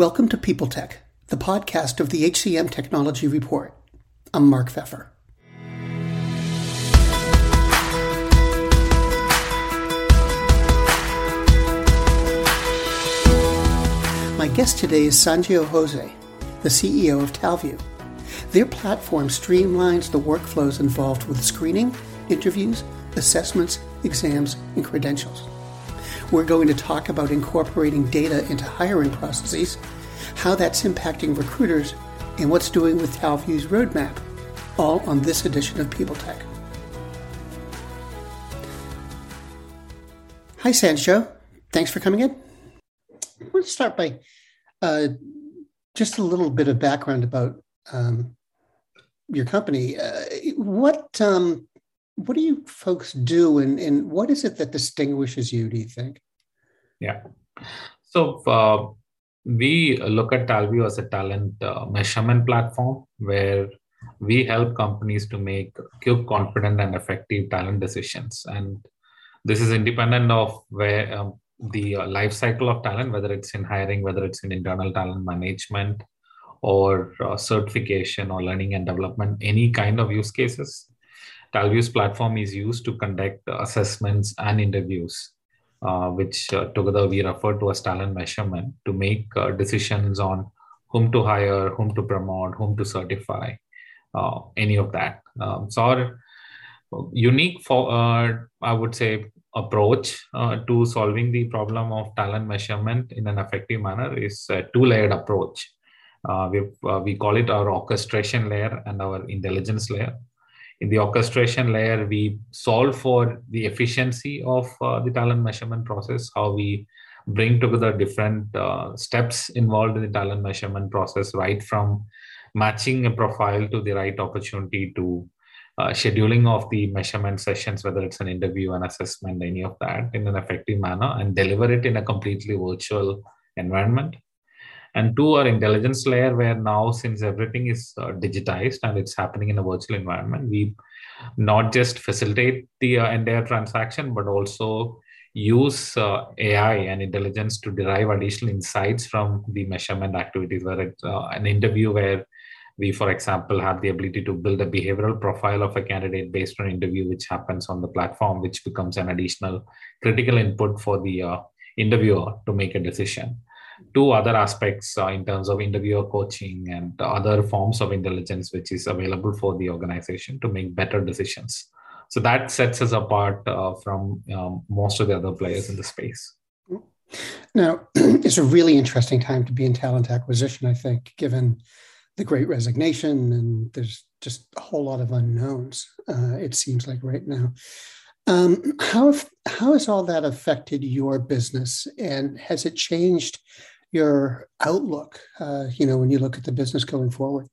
Welcome to People Tech, the podcast of the HCM Technology Report. I'm Mark Feffer. My guest today is Sanjoe Jose, the CEO of Talview. Their platform streamlines the workflows involved with screening, interviews, assessments, exams, and credentials. We're going to talk about incorporating data into hiring processes, how that's impacting recruiters, and what's doing with Talview's roadmap, all on this edition of People Tech. Hi, Sanjoe. Thanks for coming in. I want to start by uh, just a little bit of background about um, your company. Uh, what um, what do you folks do and, and what is it that distinguishes you do you think? Yeah. So uh, we look at talview as a talent uh, measurement platform where we help companies to make quick confident and effective talent decisions. And this is independent of where um, the uh, life cycle of talent whether it's in hiring whether it's in internal talent management or uh, certification or learning and development any kind of use cases Talview's platform is used to conduct assessments and interviews, uh, which uh, together we refer to as talent measurement to make uh, decisions on whom to hire, whom to promote, whom to certify, uh, any of that. Um, so our unique, for, uh, I would say, approach uh, to solving the problem of talent measurement in an effective manner is a two-layered approach. we we call it our orchestration layer and our intelligence layer in the orchestration layer, we solve for the efficiency of uh, the talent measurement process, how we bring together different uh, steps involved in the talent measurement process, right from matching a profile to the right opportunity to uh, scheduling of the measurement sessions, whether it's an interview, an assessment, any of that, in an effective manner, and deliver it in a completely virtual environment and two our intelligence layer where now since everything is uh, digitized and it's happening in a virtual environment we not just facilitate the uh, entire transaction but also use uh, ai and intelligence to derive additional insights from the measurement activities where uh, an interview where we for example have the ability to build a behavioral profile of a candidate based on interview which happens on the platform which becomes an additional critical input for the uh, interviewer to make a decision two other aspects uh, in terms of interviewer coaching and other forms of intelligence which is available for the organization to make better decisions. So that sets us apart uh, from um, most of the other players in the space. Now it's a really interesting time to be in talent acquisition i think given the great resignation and there's just a whole lot of unknowns uh, it seems like right now um, how, how has all that affected your business and has it changed your outlook, uh, you know, when you look at the business going forward?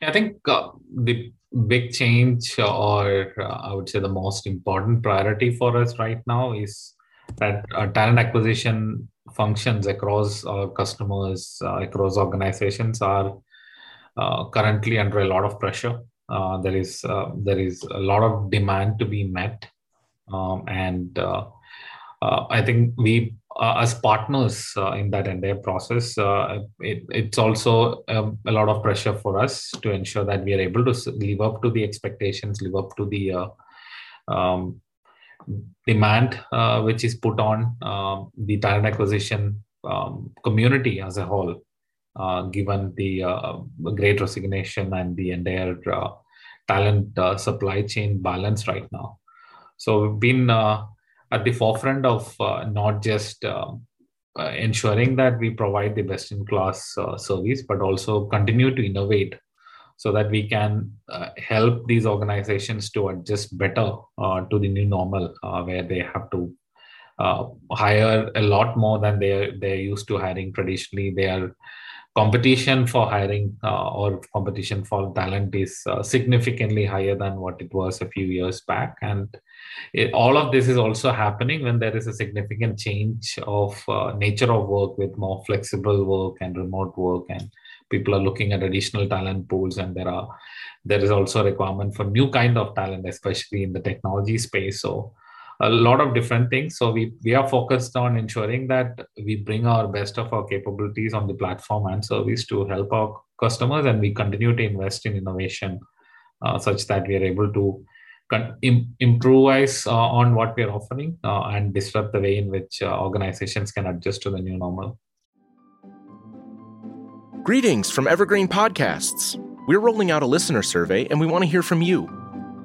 I think uh, the big change, or uh, I would say the most important priority for us right now, is that talent acquisition functions across our customers, uh, across organizations, are uh, currently under a lot of pressure. Uh, there is there is a lot of demand to be met, um, and I think we uh, as partners uh, in that entire process, uh, it, it's also um, a lot of pressure for us to ensure that we are able to live up to the expectations, live up to the uh, um, demand uh, which is put on um, the talent acquisition um, community as a whole, uh, given the great resignation and the entire talent supply chain balance right now. So we've been at the forefront of uh, not just uh, ensuring that we provide the best in class uh, service, but also continue to innovate so that we can uh, help these organizations to adjust better uh, to the new normal uh, where they have to hire a lot more than they're, they're used to hiring traditionally. Their competition for hiring or competition for talent is significantly higher than what it was a few years back. And it, all of this is also happening when there is a significant change of uh, nature of work with more flexible work and remote work and people are looking at additional talent pools and there are there is also a requirement for new kind of talent especially in the technology space so a lot of different things. So we we are focused on ensuring that we bring our best of our capabilities on the platform and service to help our customers, and we continue to invest in innovation uh, such that we are able to Im- improvise uh, on what we are offering uh, and disrupt the way in which uh, organizations can adjust to the new normal. Greetings from Evergreen Podcasts. We're rolling out a listener survey and we want to hear from you.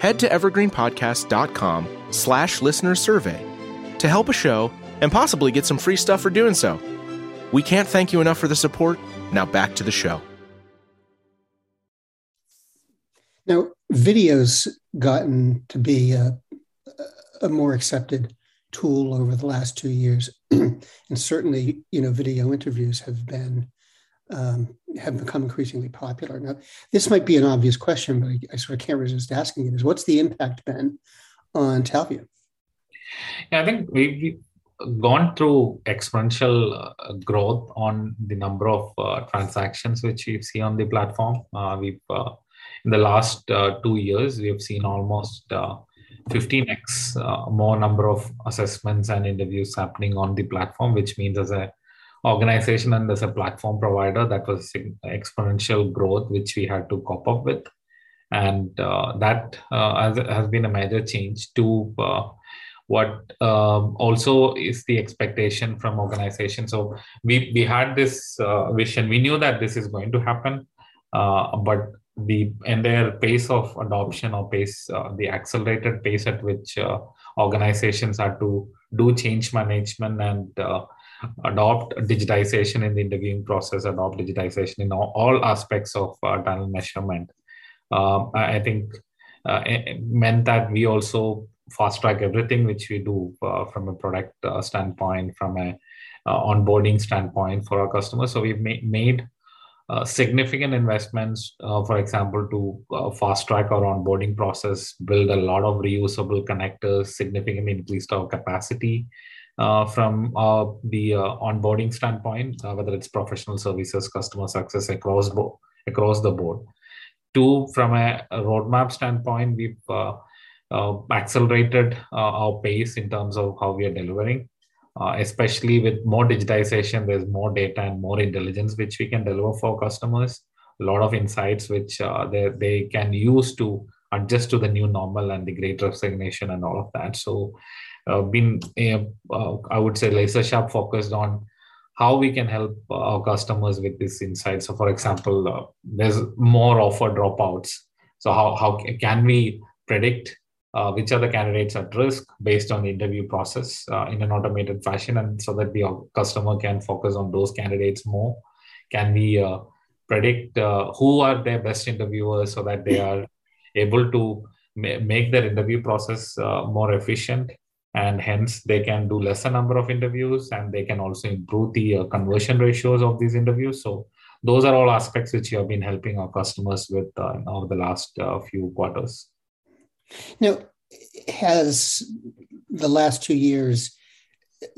Head to evergreenpodcast.com slash listener survey to help a show and possibly get some free stuff for doing so. We can't thank you enough for the support. Now back to the show. Now, video's gotten to be a, a more accepted tool over the last two years, and certainly, you know, video interviews have been um, have become increasingly popular. Now, this might be an obvious question, but I, I sort of can't resist asking it: Is what's the impact been on Talview? Yeah, I think we've gone through exponential uh, growth on the number of uh, transactions which we see on the platform. Uh, we've uh, in the last uh, two years, we have seen almost 15x uh, more number of assessments and interviews happening on the platform, which means as a organization and as a platform provider, that was exponential growth which we had to cope up with, and uh, that uh, has, has, been a major change to uh, what um, also is the expectation from organization. So we we had this vision. We knew that this is going to happen, but the entire pace of adoption or pace uh, the accelerated pace at which uh, organizations are to do change management and uh, adopt digitization in the interviewing process adopt digitization in all, all aspects of uh, talent measurement. Um, i think uh, meant that we also fast track everything which we do uh, from a product standpoint from a onboarding standpoint for our customers. So we've ma- made uh, significant investments, uh, for example, to uh, fast track our onboarding process, build a lot of reusable connectors, significantly increased our capacity uh, from uh, the onboarding standpoint, whether it's professional services, customer success across bo- across the board. Two, from a, roadmap standpoint, we've accelerated our pace in terms of how we are delivering uh, especially with more digitization. There's more data and more intelligence which we can deliver for customers. A lot of insights which uh, they, they can use to adjust to the new normal and the great resignation and all of that. So uh, been uh, i would say laser sharp focused on how we can help our customers with this insight. So for example uh, there's more offer dropouts. So how, how can we predict uh, which are the candidates at risk based on the interview process uh, in an automated fashion and so that the customer can focus on those candidates more? Can we uh, predict uh, who are their best interviewers so that they are able to ma- make their interview process uh, more efficient and hence they can do lesser number of interviews and they can also improve the uh, conversion ratios of these interviews so those are all aspects which you have been helping our customers with over the last few quarters now, has the last two years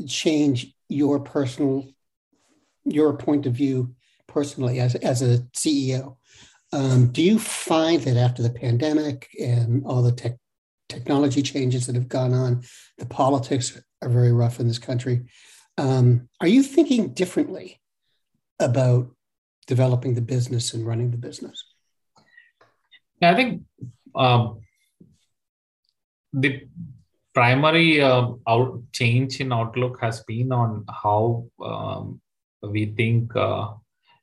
changed your personal, your point of view personally as, as a CEO? Um, do you find that after the pandemic and all the tech, technology changes that have gone on, the politics are very rough in this country? Um, are you thinking differently about developing the business and running the business? Yeah, I think um, the primary uh, out change in outlook has been on how um, we think uh,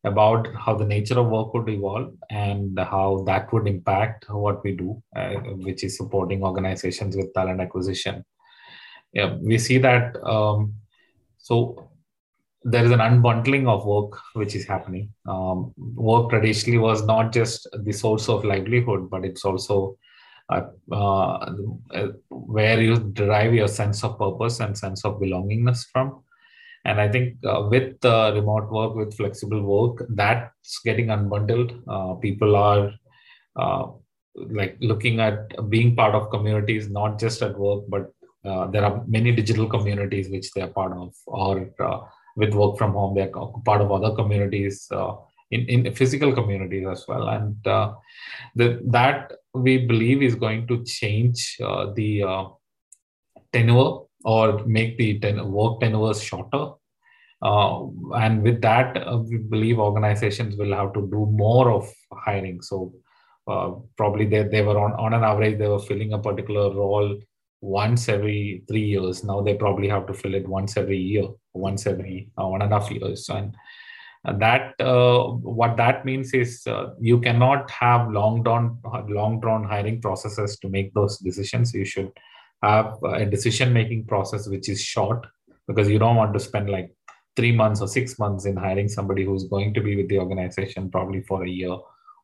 about how the nature of work would evolve and how that would impact what we do, uh, which is supporting organizations with talent acquisition. Yeah, we see that. Um, so there is an unbundling of work which is happening. Um, work traditionally was not just the source of livelihood, but it's also uh, uh, where you derive your sense of purpose and sense of belongingness from. And I think uh, with uh, remote work, with flexible work, that's getting unbundled. Uh, people are uh, like looking at being part of communities, not just at work, but uh, there are many digital communities which they are part of, or uh, with work from home, they're part of other communities. in, in physical communities as well and the, that we believe is going to change the tenure or make the ten- work tenures shorter. Uh, and with that, uh, we believe organizations will have to do more of hiring. So uh, probably they, they were on, on an average, they were filling a particular role once every three years. Now they probably have to fill it once every year, once every uh, one and a half years. And that uh, what that means is uh, you cannot have long drawn long drawn hiring processes to make those decisions. You should have a decision making process which is short because you don't want to spend like three months or six months in hiring somebody who's going to be with the organization probably for a year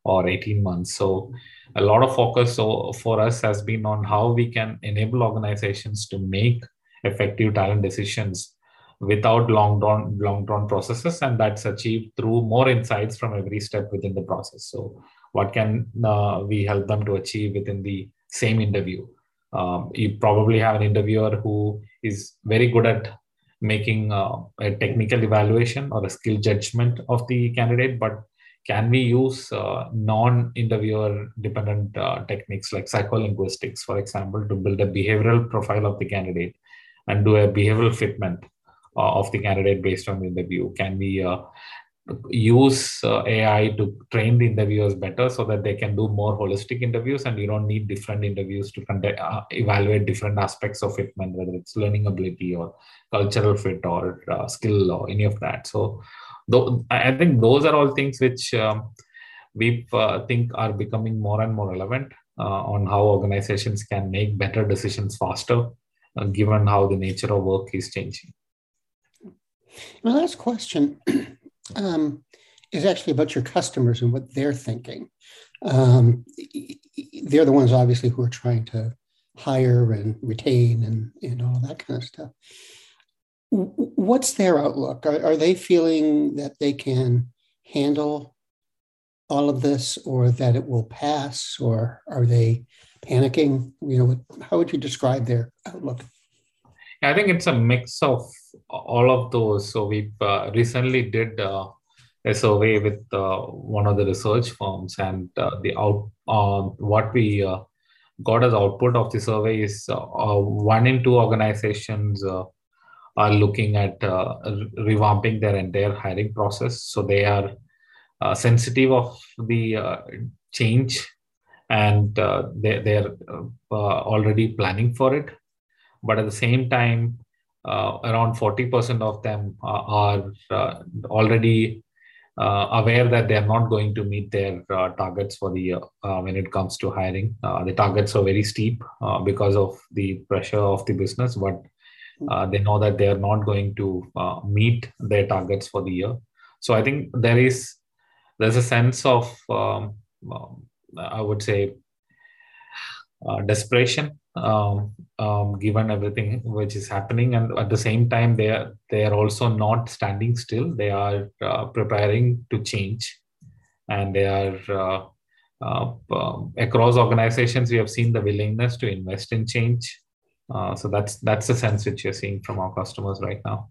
or 18 months. So a lot of focus so for us has been on how we can enable organizations to make effective talent decisions without long drawn long drawn processes and that's achieved through more insights from every step within the process. So what can uh, we help them to achieve within the same interview um, you probably have an interviewer who is very good at making uh, a technical evaluation or a skill judgment of the candidate but can we use uh, non-interviewer dependent uh, techniques like psycholinguistics for example to build a behavioral profile of the candidate and do a behavioral fitment uh, of the candidate based on the interview? Can we uh, use uh, AI to train the interviewers better so that they can do more holistic interviews and you don't need different interviews to conduct, uh, evaluate different aspects of fitment, whether it's learning ability or cultural fit or uh, skill or any of that. So I think those are all things which um, we uh, think are becoming more and more relevant uh, on how organizations can make better decisions faster, uh, given how the nature of work is changing. My last question um, is actually about your customers and what they're thinking. Um, they're the ones, obviously, who are trying to hire and retain and, and all that kind of stuff. What's their outlook? Are, are they feeling that they can handle all of this or that it will pass or are they panicking? You know, how would you describe their outlook? I think it's a mix of all of those. So we uh, recently did uh, a survey with uh, one of the research firms, and uh, the out uh, what we uh, got as output of the survey is one in two organizations are looking at revamping their entire hiring process. So they are sensitive of the change, and they they are already planning for it but at the same time, uh, around 40% of them are uh, already uh, aware that they are not going to meet their uh, targets for the year uh, when it comes to hiring. Uh, the targets are very steep because of the pressure of the business, but they know that they are not going to meet their targets for the year. So I think there is there's a sense of um, I would say desperation um, um, given everything which is happening. And at the same time they are they are also not standing still. They are uh, preparing to change. And they are uh, uh, um, across organizations we have seen the willingness to invest in change. Uh, so that's that's the sense which you're seeing from our customers right now.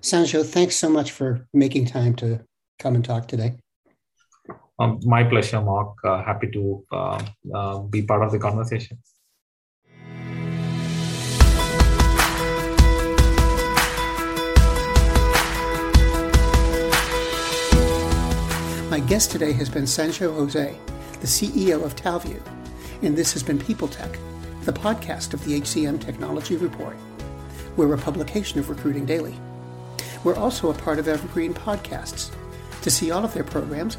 Sanjoe thanks so much for making time to come and talk today um, my pleasure, Mark. Uh, happy to uh, uh, be part of the conversation. My guest today has been Sanjoe Jose, the CEO of Talview, and this has been People Tech, the podcast of the HCM Technology Report. We're a publication of Recruiting Daily. We're also a part of Evergreen Podcasts. To see all of their programs,